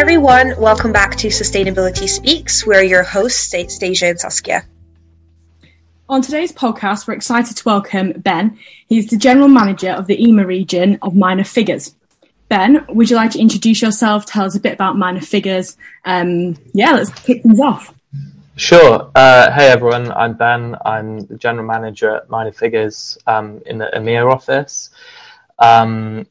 everyone, welcome back to Sustainability Speaks. We're your hosts, Stasia and Saskia. On today's podcast, we're excited to welcome Ben. He's the General Manager of the EMEA region of Minor Figures. Ben, would you like to introduce yourself, tell us a bit about Minor Figures? Um, yeah, let's kick things off. Sure. Uh, hey everyone, I'm Ben. I'm the General Manager at Minor Figures um, in the EMEA office. Um,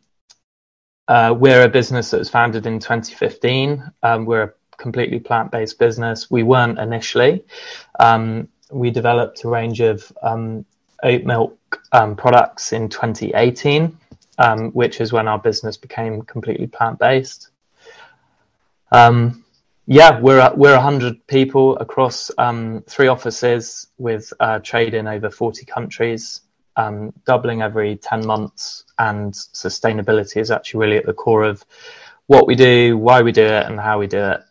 uh, we're a business that was founded in 2015. Um, we're a completely plant-based business. We weren't initially. Um, we developed a range of um, oat milk um, products in 2018, um, which is when our business became completely plant-based. Um, yeah, we're we're 100 people across three offices with uh, trade in over 40 countries um, doubling every 10 months and sustainability is actually really at the core of what we do, why we do it, and how we do it.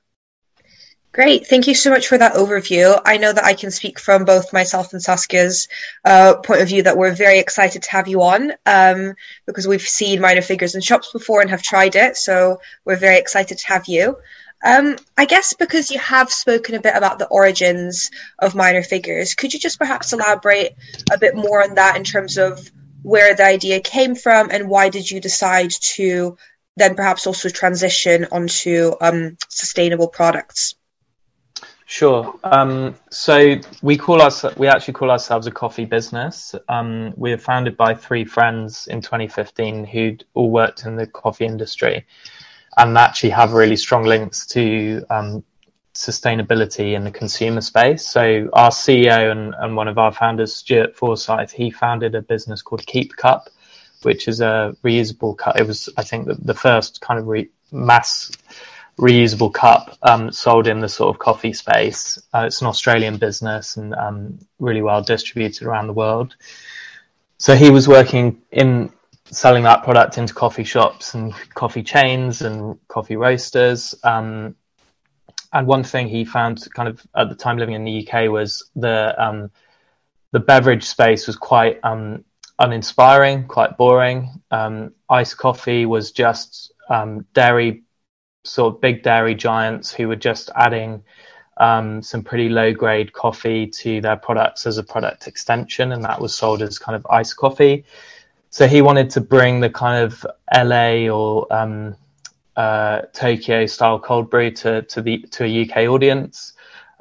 Great. Thank you so much for that overview. I know that I can speak from both myself and Saskia's uh, point of view that we're very excited to have you on um, because we've seen minor figures in shops before and have tried it. So we're very excited to have you. Um, I guess because you have spoken a bit about the origins of minor figures, could you just perhaps elaborate a bit more on that in terms of where the idea came from and why did you decide to then perhaps also transition onto um, sustainable products? Sure. Um, so we call us we actually call ourselves a coffee business. Um, we were founded by three friends in 2015 who'd all worked in the coffee industry and actually have really strong links to um, sustainability in the consumer space. So our CEO and, and one of our founders, Stuart Forsyth, he founded a business called Keep Cup, which is a reusable cup. It was, I think, the, the first kind of re- mass reusable cup um, sold in the sort of coffee space. Uh, it's an Australian business and um, really well distributed around the world. So he was working in selling that product into coffee shops and coffee chains and coffee roasters. Um, and one thing he found kind of at the time living in the UK was the um, the beverage space was quite um, uninspiring, quite boring. Um, iced coffee was just um, dairy, sort of big dairy giants who were just adding um, some pretty low grade coffee to their products as a product extension, and that was sold as kind of iced coffee so he wanted to bring the kind of LA or um, uh, Tokyo style cold brew to to the to a UK audience.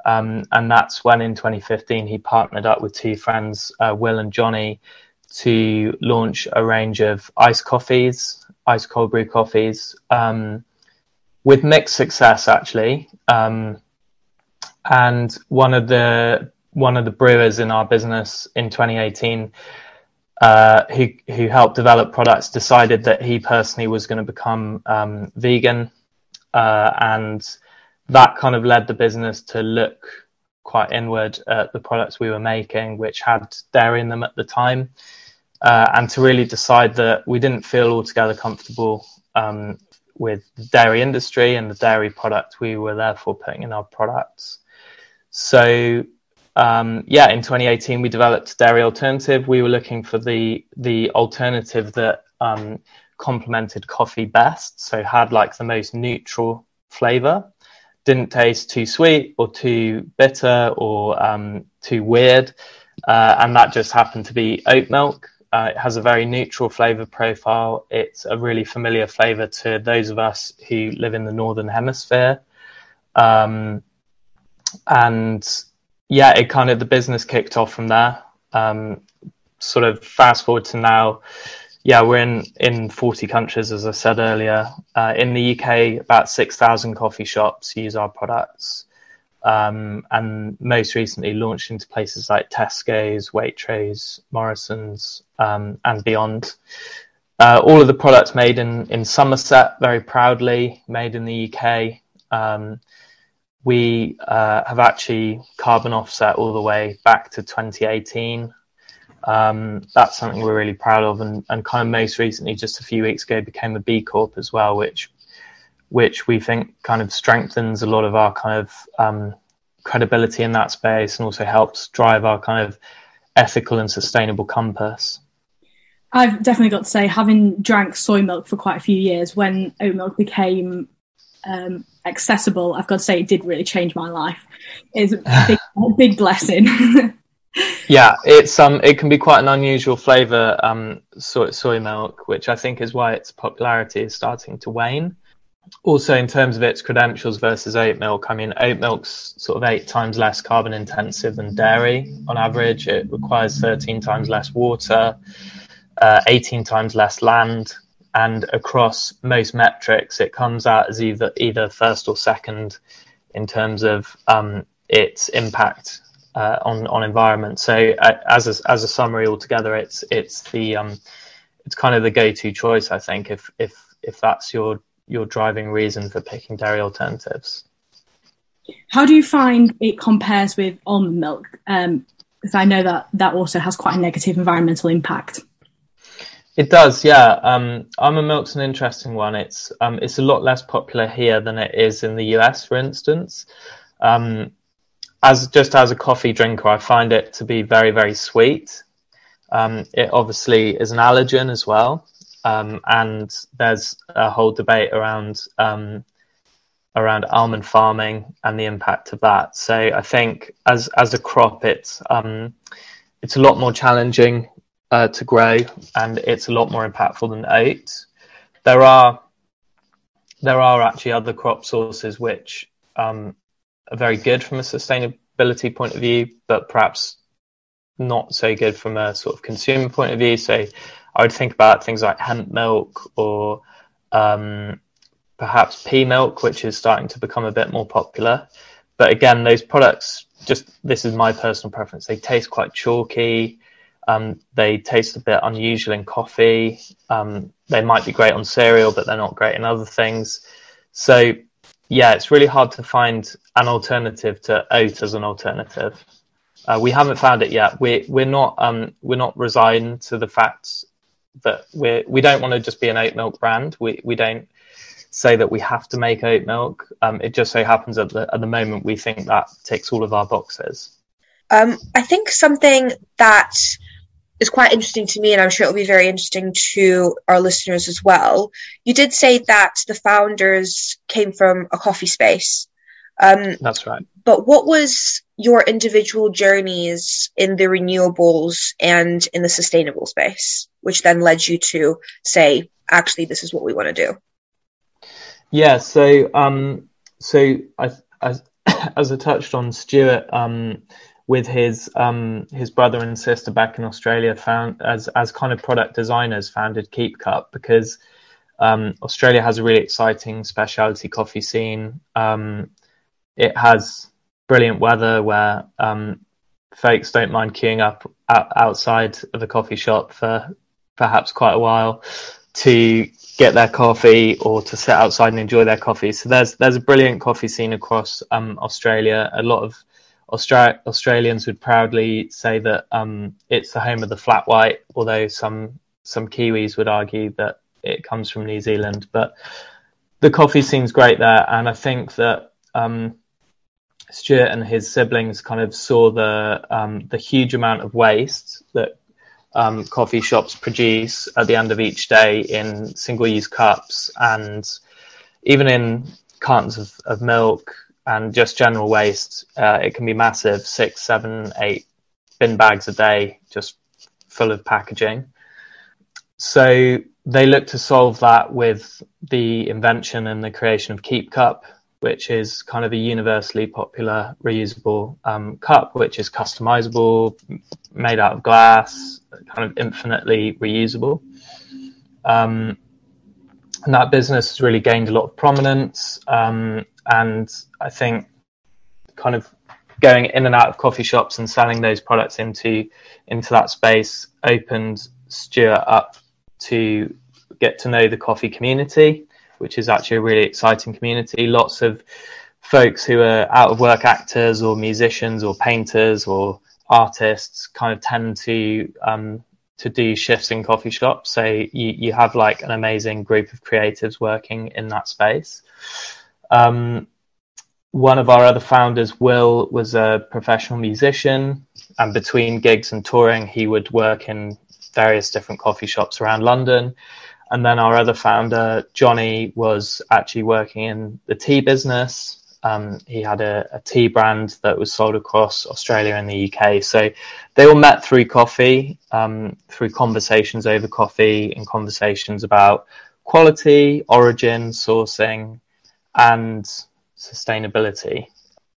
Um, and that's when in 2015 he partnered up with two friends, uh, Will and Johnny, to launch a range of iced coffees, iced cold brew coffees, um, with mixed success actually. Um, and one of the one of the brewers in our business in 2018 uh, who who helped develop products decided that he personally was going to become um, vegan, uh, and that kind of led the business to look quite inward at the products we were making, which had dairy in them at the time, uh, and to really decide that we didn't feel altogether comfortable um, with the dairy industry and the dairy product we were therefore putting in our products. So um, yeah, in 2018 we developed Dairy Alternative. We were looking for the the alternative that um, complemented coffee best, so had like the most neutral flavor, didn't taste too sweet or too bitter or um, too weird, uh, and that just happened to be oat milk. Uh, it has a very neutral flavor profile. It's a really familiar flavor to those of us who live in the northern hemisphere. Um, and yeah, it kind of the business kicked off from there. Um, sort of fast forward to now, yeah, we're in in 40 countries, as I said earlier. Uh, in the UK, about 6,000 coffee shops use our products. Um, and most recently launched into places like Tesco's, Waitrose, Morrison's, um, and beyond. Uh, all of the products made in, in Somerset, very proudly made in the UK. We uh, have actually carbon offset all the way back to 2018. Um, that's something we're really proud of, and, and kind of most recently, just a few weeks ago, became a B Corp as well, which which we think kind of strengthens a lot of our kind of um, credibility in that space, and also helps drive our kind of ethical and sustainable compass. I've definitely got to say, having drank soy milk for quite a few years, when oat milk became um, accessible, I've got to say it did really change my life. It's a big, a big blessing. yeah, it's um, it can be quite an unusual flavour, um, soy, soy milk, which I think is why its popularity is starting to wane. Also, in terms of its credentials versus oat milk, I mean, oat milk's sort of eight times less carbon intensive than dairy on average. It requires 13 times less water, uh, 18 times less land, and across most metrics, it comes out as either either first or second in terms of um, its impact uh, on on environment. So uh, as a, as a summary altogether, it's it's the um, it's kind of the go-to choice, I think, if if if that's your your driving reason for picking dairy alternatives. How do you find it compares with almond milk? Um, because I know that that also has quite a negative environmental impact. It does, yeah. Um, almond milk's an interesting one. It's um, it's a lot less popular here than it is in the US, for instance. Um, as just as a coffee drinker, I find it to be very, very sweet. Um, it obviously is an allergen as well, um, and there's a whole debate around um, around almond farming and the impact of that. So I think as as a crop, it's um, it's a lot more challenging uh, to grow, and it's a lot more impactful than oat. There are there are actually other crop sources which um, are very good from a sustainability point of view, but perhaps not so good from a sort of consumer point of view. So I would think about things like hemp milk or um, perhaps pea milk, which is starting to become a bit more popular. But again, those products, just this is my personal preference, they taste quite chalky. Um, they taste a bit unusual in coffee. Um, they might be great on cereal, but they're not great in other things. So, yeah, it's really hard to find an alternative to oat as an alternative. Uh, we haven't found it yet. We're we're not um, we're not resigned to the fact that we're we don't want to just be an oat milk brand. We we don't say that we have to make oat milk. Um, it just so happens at the at the moment we think that ticks all of our boxes. Um, I think something that is quite interesting to me, and I'm sure it'll be very interesting to our listeners as well. You did say that the founders came from a coffee space. Um, That's right. But what was your individual journeys in the renewables and in the sustainable space, which then led you to say, actually, this is what we want to do? Yeah. So, um, so I, I, as I touched on, Stuart, um, with his um, his brother and sister back in Australia, found as as kind of product designers, founded Keep Cup because um, Australia has a really exciting specialty coffee scene. Um, it has brilliant weather where um, folks don't mind queuing up outside of a coffee shop for perhaps quite a while to get their coffee or to sit outside and enjoy their coffee. So there's there's a brilliant coffee scene across um, Australia. A lot of Austra- Australians would proudly say that um, it's the home of the flat white, although some some Kiwis would argue that it comes from New Zealand. But the coffee seems great there, and I think that um, Stuart and his siblings kind of saw the um, the huge amount of waste that um, coffee shops produce at the end of each day in single-use cups and even in cartons of, of milk and just general waste. Uh, it can be massive, six, seven, eight bin bags a day, just full of packaging. So they look to solve that with the invention and the creation of Keep Cup, which is kind of a universally popular reusable um, cup, which is customizable, made out of glass, kind of infinitely reusable. Um, and that business has really gained a lot of prominence. Um, and I think kind of going in and out of coffee shops and selling those products into into that space opened Stuart up to get to know the coffee community which is actually a really exciting community. Lots of folks who are out of work actors or musicians or painters or artists kind of tend to um, to do shifts in coffee shops. So you, you have like an amazing group of creatives working in that space. Um, one of our other founders, Will, was a professional musician, and between gigs and touring, he would work in various different coffee shops around London And then our other founder, Johnny, was actually working in the tea business. Um, he had a, a, tea brand that was sold across Australia and the UK. So they all met through coffee, um, through conversations over coffee and conversations about quality, origin, sourcing, and sustainability.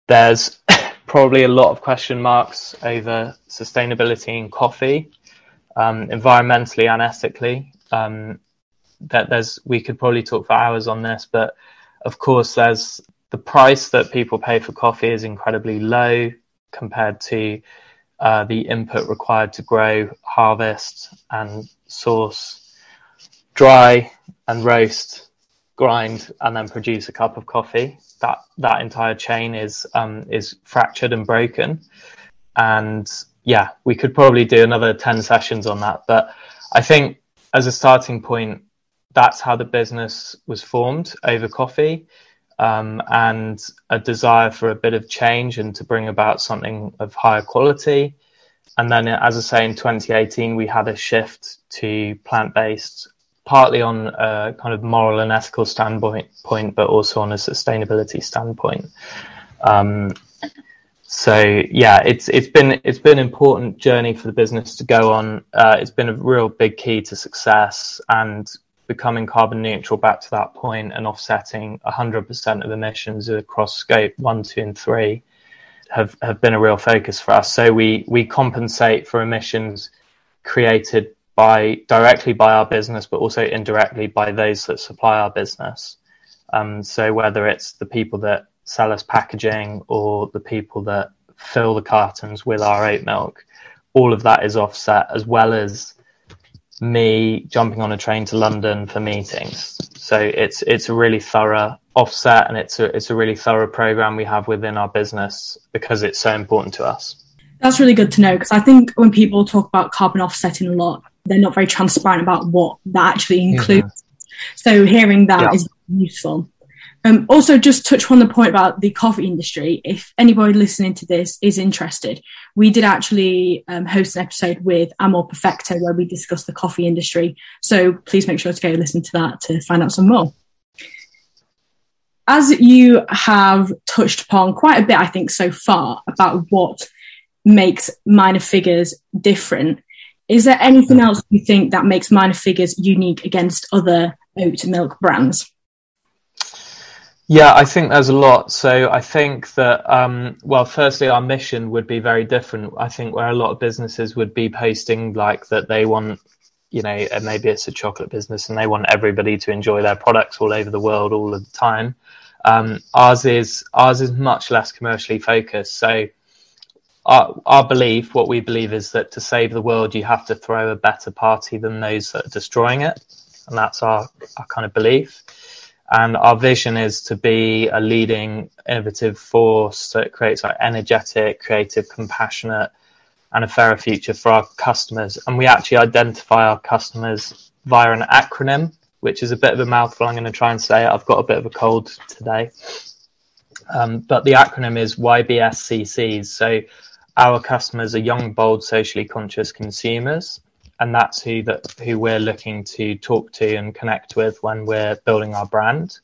There's probably a lot of question marks over sustainability in coffee, um, environmentally and ethically. Um, that there's we could probably talk for hours on this, but of course there's the price that people pay for coffee is incredibly low compared to uh, the input required to grow, harvest, and source, dry and roast, grind, and then produce a cup of coffee. That that entire chain is um, is fractured and broken, and yeah, we could probably do another ten sessions on that. But I think as a starting point, that's how the business was formed over coffee. Um, and a desire for a bit of change and to bring about something of higher quality. And then, as I say, in 2018, we had a shift to plant based partly on a kind of moral and ethical standpoint, point, but also on a sustainability standpoint. Um, so yeah, it's it's been it's been an important journey for the business to go on. Uh, it's been a real big key to success and becoming carbon neutral back to that point and offsetting 100% of emissions across scope one, two, and three have have been a real focus for us. So we we compensate for emissions created by directly by our business, but also indirectly by those that supply our business. Um, so whether it's the people that sell us packaging or the people that fill the cartons with our oat milk, all of that is offset as well as me jumping on a train to London for meetings. So it's it's a really thorough offset and it's a it's a really thorough program we have within our business because it's so important to us. That's really good to know because I think when people talk about carbon offsetting a lot, they're not very transparent about what that actually includes. Mm-hmm. So hearing that yeah. is useful. Um, also, just touch on the point about the coffee industry. If anybody listening to this is interested, we did actually um, host an episode with Amor Perfecto where we discussed the coffee industry. So please make sure to go listen to that to find out some more. As you have touched upon quite a bit, I think, so far about what makes minor figures different, is there anything else you think that makes minor figures unique against other oat milk brands? Yeah, I think there's a lot. So I think that, um, well, firstly, our mission would be very different. I think where a lot of businesses would be posting like that they want, you know, maybe it's a chocolate business and they want everybody to enjoy their products all over the world all of the time. Um, ours is ours is much less commercially focused. So our, our belief, what we believe is that to save the world, you have to throw a better party than those that are destroying it. And that's our, our kind of belief. And our vision is to be a leading innovative force that creates like energetic, creative, compassionate, and a fairer future for our customers. And we actually identify our customers via an acronym, which is a bit of a mouthful. I'm going to try and say it. I've got a bit of a cold today. Um, but the acronym is YBSCCs. So our customers are young, bold, socially conscious consumers, and that's who that who we're looking to talk to and connect with when we're building our brand.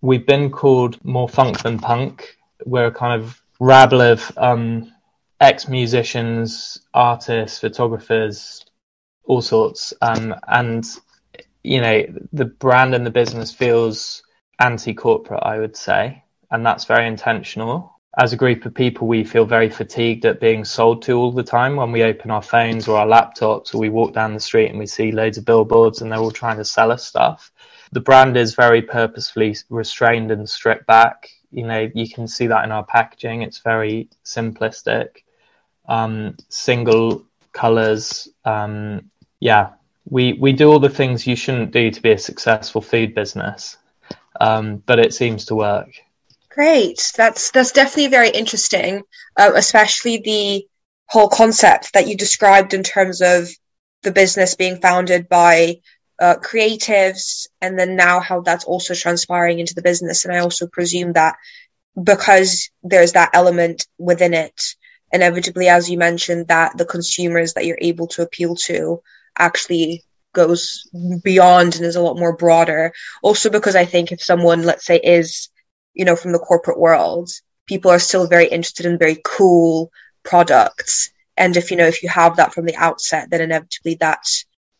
We've been called more funk than punk. We're a kind of rabble of um, ex musicians, artists, photographers, all sorts, um, and you know the brand and the business feels anti corporate, I would say, and that's very intentional as a group of people, we feel very fatigued at being sold to all the time when we open our phones or our laptops or we walk down the street and we see loads of billboards and they're all trying to sell us stuff. The brand is very purposefully restrained and stripped back. You know, you can see that in our packaging. It's very simplistic, um, single colors. Um, yeah, we, we do all the things you shouldn't do to be a successful food business, um, but it seems to work. Great. That's that's definitely very interesting, uh, especially the whole concept that you described in terms of the business being founded by uh, creatives, and then now how that's also transpiring into the business. And I also presume that because there's that element within it, inevitably, as you mentioned, that the consumers that you're able to appeal to actually goes beyond and is a lot more broader. Also because I think if someone, let's say, is, you know, from the corporate world, people are still very interested in very cool products. And if, you know, if you have that from the outset, then inevitably that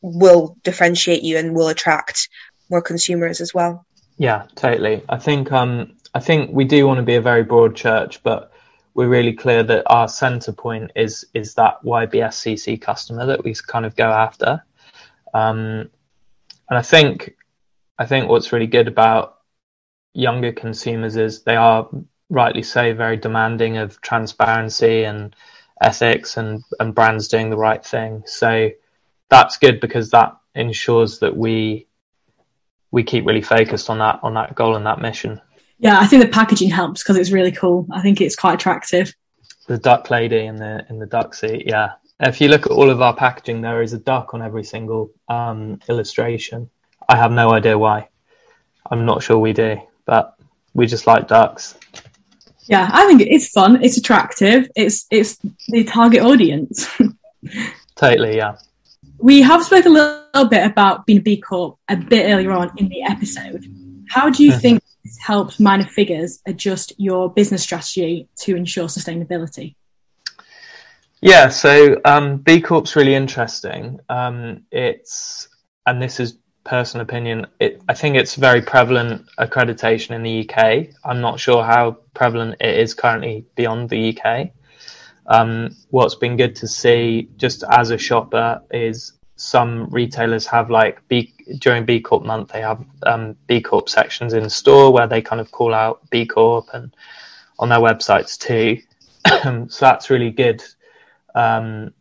will differentiate you and will attract more consumers as well. Yeah, totally. I think um I think we do want to be a very broad church, but we're really clear that our center point is is that YBSCC customer that we kind of go after. Um, and I think I think what's really good about younger consumers is they are rightly so very demanding of transparency and ethics and, and brands doing the right thing. So that's good because that ensures that we we keep really focused on that on that goal and that mission. Yeah, I think the packaging helps because it's really cool. I think it's quite attractive. The duck lady in the in the duck seat, yeah. If you look at all of our packaging, there is a duck on every single um, illustration. I have no idea why. I'm not sure we do, but we just like ducks. Yeah, I think it's fun. It's attractive. It's it's the target audience. totally, yeah. We have spoken a little bit about being a B Corp a bit earlier on in the episode. How do you mm-hmm. think this helps minor figures adjust your business strategy to ensure sustainability? Yeah, so um, B Corp's really interesting. Um, it's and this is personal opinion. It, I think it's very prevalent accreditation in the UK. I'm not sure how prevalent it is currently beyond the UK. Um, what's been good to see, just as a shopper, is some retailers have like B during B Corp month they have um, B Corp sections in store where they kind of call out B Corp and on their websites too. so that's really good um,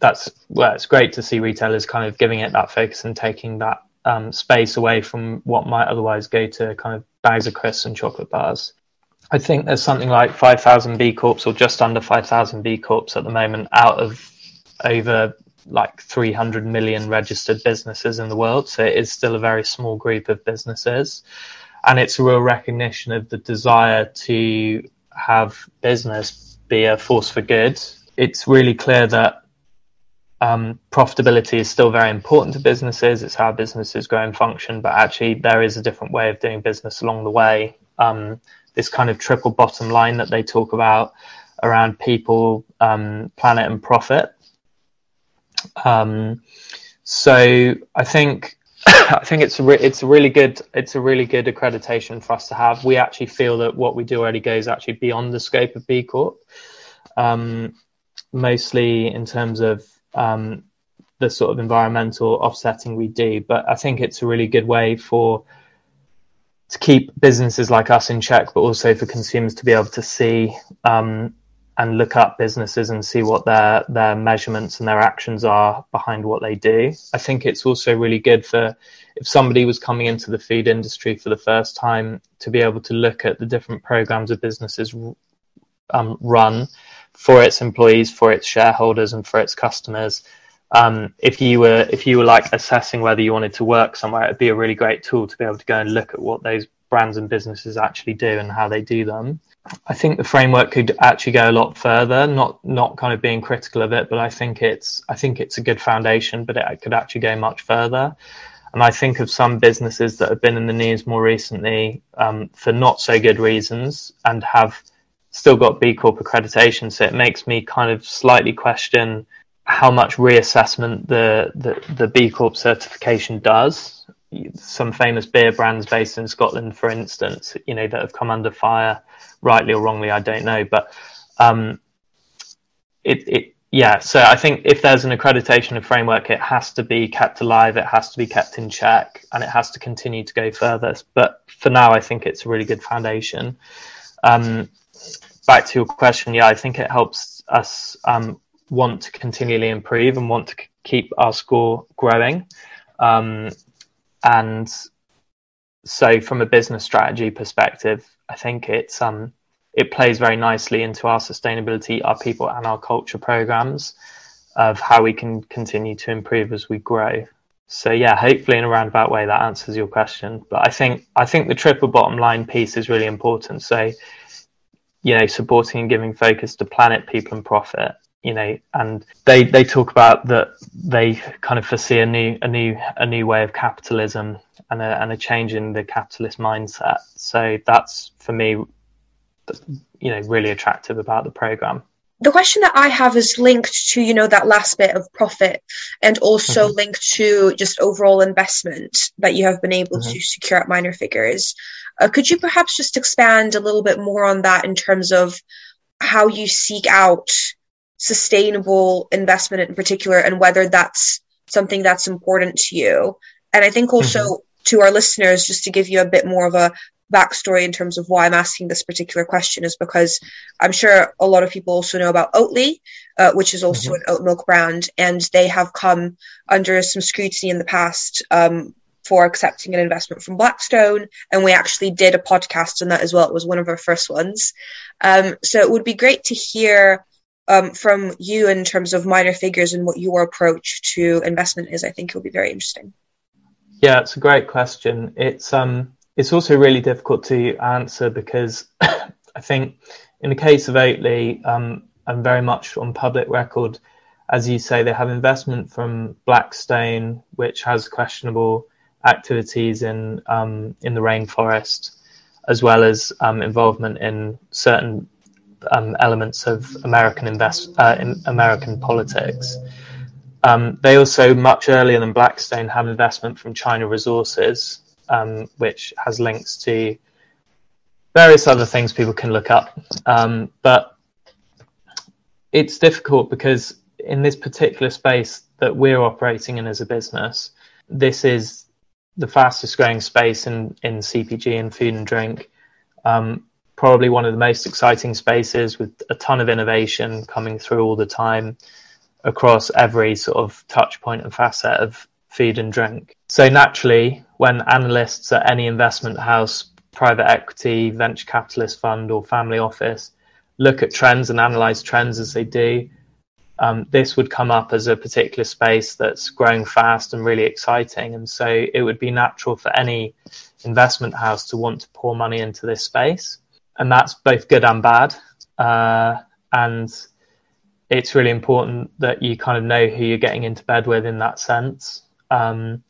that's well, it's great to see retailers kind of giving it that focus and taking that um, space away from what might otherwise go to kind of bags of crisps and chocolate bars. I think there's something like 5,000 B Corps or just under 5,000 B Corps at the moment out of over like 300 million registered businesses in the world. So it is still a very small group of businesses. And it's a real recognition of the desire to have business be a force for good it's really clear that um, profitability is still very important to businesses. It's how businesses grow and function, but actually there is a different way of doing business along the way. Um, this kind of triple bottom line that they talk about around people, um, planet, and profit. Um, so I think I think it's re- it's a really good it's a really good accreditation for us to have. We actually feel that what we do already goes actually beyond the scope of B Corp. Um, mostly in terms of um, the sort of environmental offsetting we do. But I think it's a really good way for to keep businesses like us in check, but also for consumers to be able to see um, and look up businesses and see what their their measurements and their actions are behind what they do. I think it's also really good for if somebody was coming into the food industry for the first time to be able to look at the different programs of businesses um, run for its employees, for its shareholders, and for its customers. Um, if you were if you were like assessing whether you wanted to work somewhere, it'd be a really great tool to be able to go and look at what those brands and businesses actually do and how they do them. I think the framework could actually go a lot further. Not not kind of being critical of it, but I think it's I think it's a good foundation, but it could actually go much further. And I think of some businesses that have been in the news more recently um, for not so good reasons and have still got B Corp accreditation, so it makes me kind of slightly question how much reassessment the, the, the B Corp certification does. Some famous beer brands based in Scotland, for instance, you know, that have come under fire, rightly or wrongly, I don't know, but um, it, it yeah, so I think if there's an accreditation framework, it has to be kept alive, it has to be kept in check, and it has to continue to go further. But for now, I think it's a really good foundation. Um, back to your question, yeah, I think it helps us um, want to continually improve and want to keep our score growing. Um, and so, from a business strategy perspective, I think it's um, it plays very nicely into our sustainability, our people, and our culture programs of how we can continue to improve as we grow. So yeah, hopefully in a roundabout way that answers your question. But I think I think the triple bottom line piece is really important. So you know, supporting and giving focus to planet, people, and profit. you know, and they they talk about that they kind of foresee a new a new a new way of capitalism and a and a change in the capitalist mindset. So that's for me, you know, really attractive about the program the question that I have is linked to, you know, that last bit of profit and also mm-hmm. linked to just overall investment that you have been able mm-hmm. to secure at minor figures. Uh, could you perhaps just expand a little bit more on that in terms of how you seek out sustainable investment in particular and whether that's something that's important to you? And I think also mm-hmm. to our listeners, just to give you a bit more of a backstory in terms of why I'm asking this particular question is because I'm sure a lot of people also know about Oatly, uh, which is also mm-hmm. an oat milk brand, and they have come under some scrutiny in the past um, for accepting an investment from Blackstone. And we actually did a podcast on that as well. It was one of our first ones. Um, so it would be great to hear um, from you in terms of minor figures and what your approach to investment is. I think it would be very interesting. Yeah, it's a great question. It's um it's also really difficult to answer because I think in the case of Oatly, um, I'm very much on public record. As you say, they have investment from Blackstone, which has questionable activities in um, in the rainforest, as well as um, involvement in certain um, elements of American invest uh, in American politics. Um, they also, much earlier than Blackstone, have investment from China Resources, um, which has links to various other things people can look up. Um, but it's difficult because in this particular space that we're operating in as a business, this is the fastest growing space in, in CPG and food and drink. Um, probably one of the most exciting spaces with a ton of innovation coming through all the time across every sort of touch point and facet of food and drink. So naturally, when analysts at any investment house, private equity, venture capitalist fund, or family office look at trends and analyze trends as they do, um, this would come up as a particular space that's growing fast and really exciting. And so it would be natural for any investment house to want to pour money into this space. And that's both good and bad. Uh, and it's really important that you kind of know who you're getting into bed with in that sense. Um,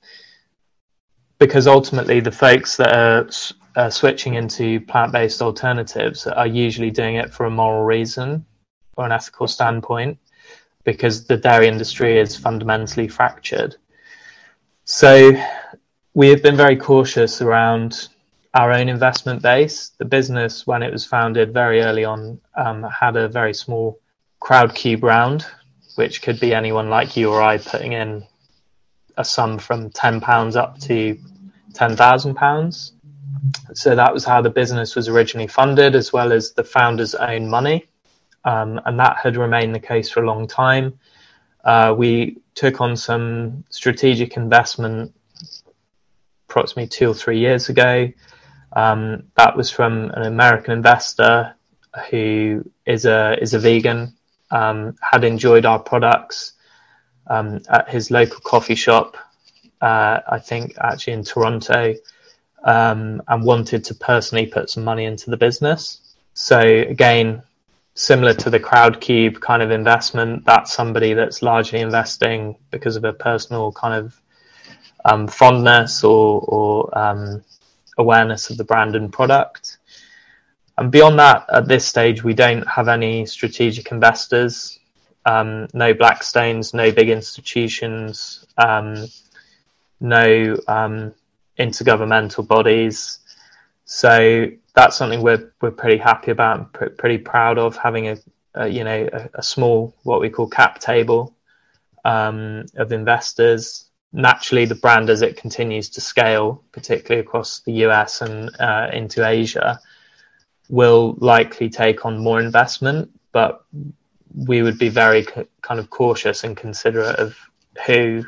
because ultimately the folks that are uh, switching into plant-based alternatives are usually doing it for a moral reason or an ethical standpoint because the dairy industry is fundamentally fractured. So we have been very cautious around our own investment base. The business, when it was founded very early on, um, had a very small Crowdcube round, which could be anyone like you or I putting in a sum from ten pounds up to ten thousand pounds. So that was how the business was originally funded, as well as the founder's own money, um, and that had remained the case for a long time. Uh, we took on some strategic investment approximately two or three years ago. Um, that was from an American investor who is a is a vegan, um, had enjoyed our products, um, at his local coffee shop, uh, I think actually in Toronto, um, and wanted to personally put some money into the business. So again, similar to the Crowdcube kind of investment, that's somebody that's largely investing because of a personal kind of um, fondness or, or um, awareness of the brand and product. And beyond that, at this stage, we don't have any strategic investors um, no Blackstones, no big institutions, um, no um, intergovernmental bodies. So that's something we're we're pretty happy about, pr- pretty proud of having a, a you know a, a, small what we call cap table um, of investors. Naturally, the brand as it continues to scale, particularly across the US and uh, into Asia, will likely take on more investment, but we would be very kind of cautious and considerate of who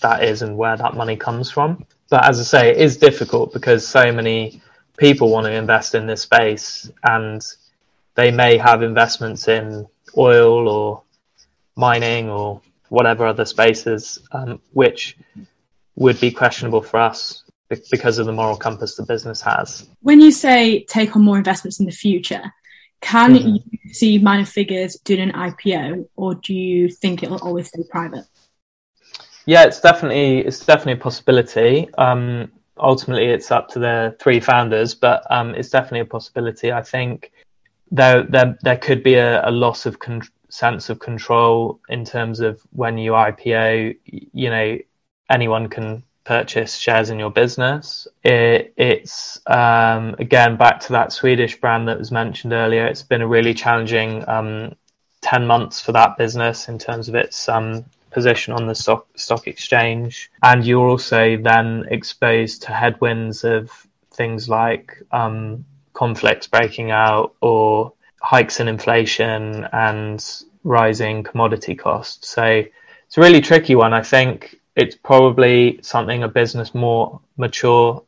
that is and where that money comes from. But as I say, it is difficult because so many people want to invest in this space and they may have investments in oil or mining or whatever other spaces, um, which would be questionable for us because of the moral compass the business has. When you say take on more investments in the future, can mm-hmm. you see minor figures doing an IPO, or do you think it'll always stay private? Yeah, it's definitely it's definitely a possibility. Um, ultimately, it's up to the three founders, but um, it's definitely a possibility. I think there there there could be a, a loss of con- sense of control in terms of when you IPO. You know, anyone can purchase shares in your business. It, it's um, again back to that Swedish brand that was mentioned earlier. It's been a really challenging um, ten months for that business in terms of its um, position on the stock stock exchange, and you're also then exposed to headwinds of things like um, conflicts breaking out or hikes in inflation and rising commodity costs. So it's a really tricky one. I think it's probably something a business more mature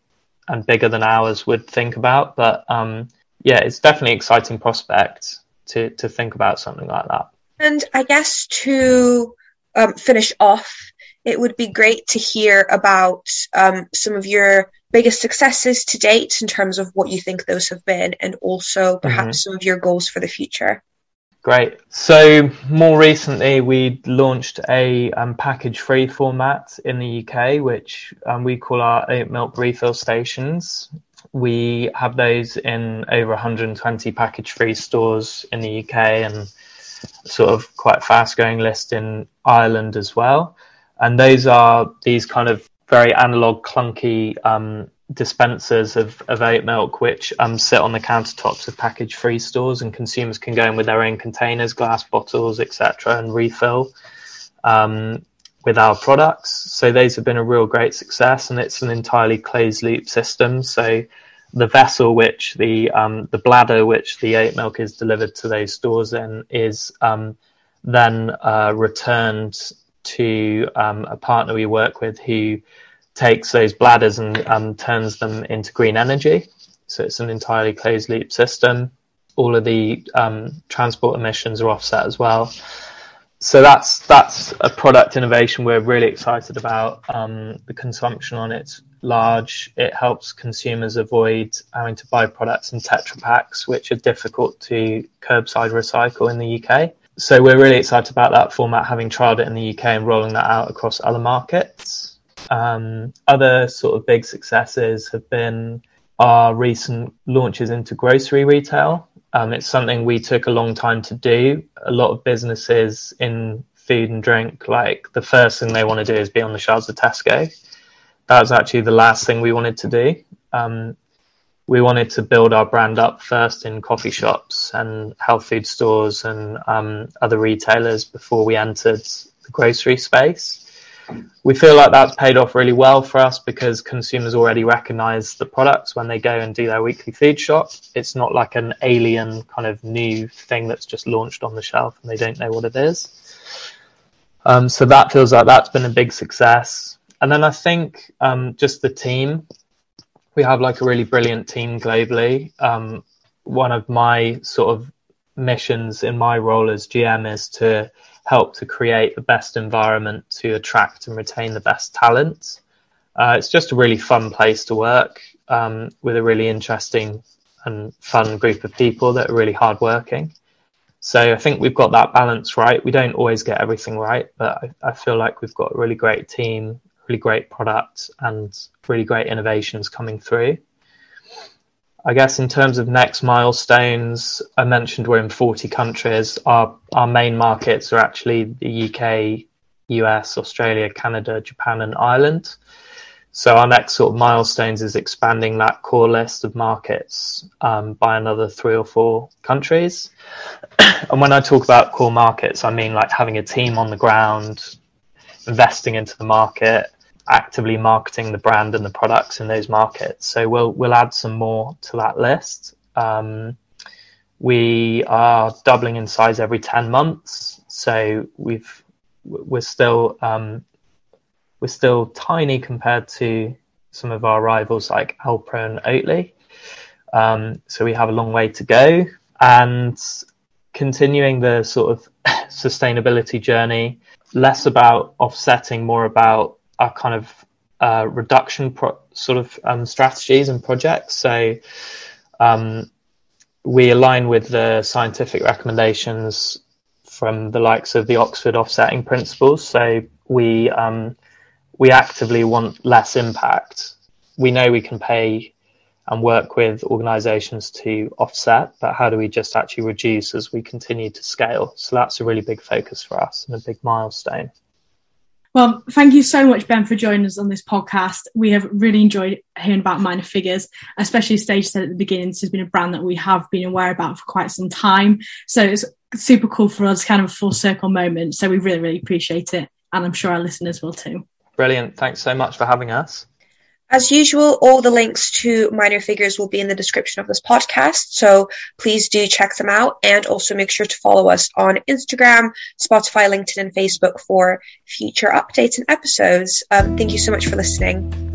and bigger than ours would think about. But um, yeah, it's definitely exciting prospect to to think about something like that. And I guess to um, finish off, it would be great to hear about um, some of your biggest successes to date in terms of what you think those have been, and also perhaps mm-hmm. some of your goals for the future. Great. So more recently, we launched a um, package-free format in the UK, which um, we call our oat milk refill stations. We have those in over 120 package-free stores in the UK and sort of quite fast-growing list in Ireland as well. And those are these kind of very analog, clunky um, dispensers of, of oat milk which um, sit on the countertops of package free stores and consumers can go in with their own containers glass bottles etc and refill um, with our products. So those have been a real great success and it's an entirely closed loop system. So the vessel which the um, the bladder which the oat milk is delivered to those stores in is um, then uh, returned to um, a partner we work with who takes those bladders and um, turns them into green energy. So it's an entirely closed loop system. All of the um, transport emissions are offset as well. So that's that's a product innovation we're really excited about. Um, the consumption on it's large. It helps consumers avoid having to buy products in Tetra Paks, which are difficult to curbside recycle in the UK. So we're really excited about that format, having trialed it in the UK and rolling that out across other markets. Um, other sort of big successes have been our recent launches into grocery retail. Um, it's something we took a long time to do. A lot of businesses in food and drink, like the first thing they want to do is be on the shelves of Tesco. That was actually the last thing we wanted to do. Um, we wanted to build our brand up first in coffee shops and health food stores and um, other retailers before we entered the grocery space we feel like that's paid off really well for us because consumers already recognize the products when they go and do their weekly food shop. It's not like an alien kind of new thing that's just launched on the shelf and they don't know what it is. Um, so that feels like that's been a big success. And then I think um, just the team. We have like a really brilliant team globally. Um, one of my sort of missions in my role as GM is to help to create the best environment to attract and retain the best talent. Uh, it's just a really fun place to work um, with a really interesting and fun group of people that are really hardworking. So I think we've got that balance right. We don't always get everything right, but I, I feel like we've got a really great team, really great product, and really great innovations coming through. I guess in terms of next milestones, I mentioned we're in 40 countries. Our our main markets are actually the UK, US, Australia, Canada, Japan, and Ireland. So our next sort of milestones is expanding that core list of markets um, by another three or four countries. and when I talk about core markets, I mean like having a team on the ground, investing into the market, actively marketing the brand and the products in those markets. So we'll we'll add some more to that list. Um, we are doubling in size every ten months, so we've we're still um, we're still tiny compared to some of our rivals like Alpro and Oatly. Um, so we have a long way to go, and continuing the sort of sustainability journey, less about offsetting, more about our kind of uh, reduction pro- sort of um, strategies and projects. So um, we align with the scientific recommendations from the likes of the Oxford offsetting principles. So we um, we actively want less impact. We know we can pay and work with organizations to offset, but how do we just actually reduce as we continue to scale? So that's a really big focus for us and a big milestone. Well, thank you so much, Ben, for joining us on this podcast. We have really enjoyed hearing about Minor Figures, especially Stage said at the beginning, this has been a brand that we have been aware about for quite some time. So it's super cool for us, kind of a full circle moment. So we really, really appreciate it. And I'm sure our listeners will too. Brilliant. Thanks so much for having us. As usual, all the links to minor figures will be in the description of this podcast, so please do check them out and also make sure to follow us on Instagram, Spotify, LinkedIn, and Facebook for future updates and episodes. Um, thank you so much for listening.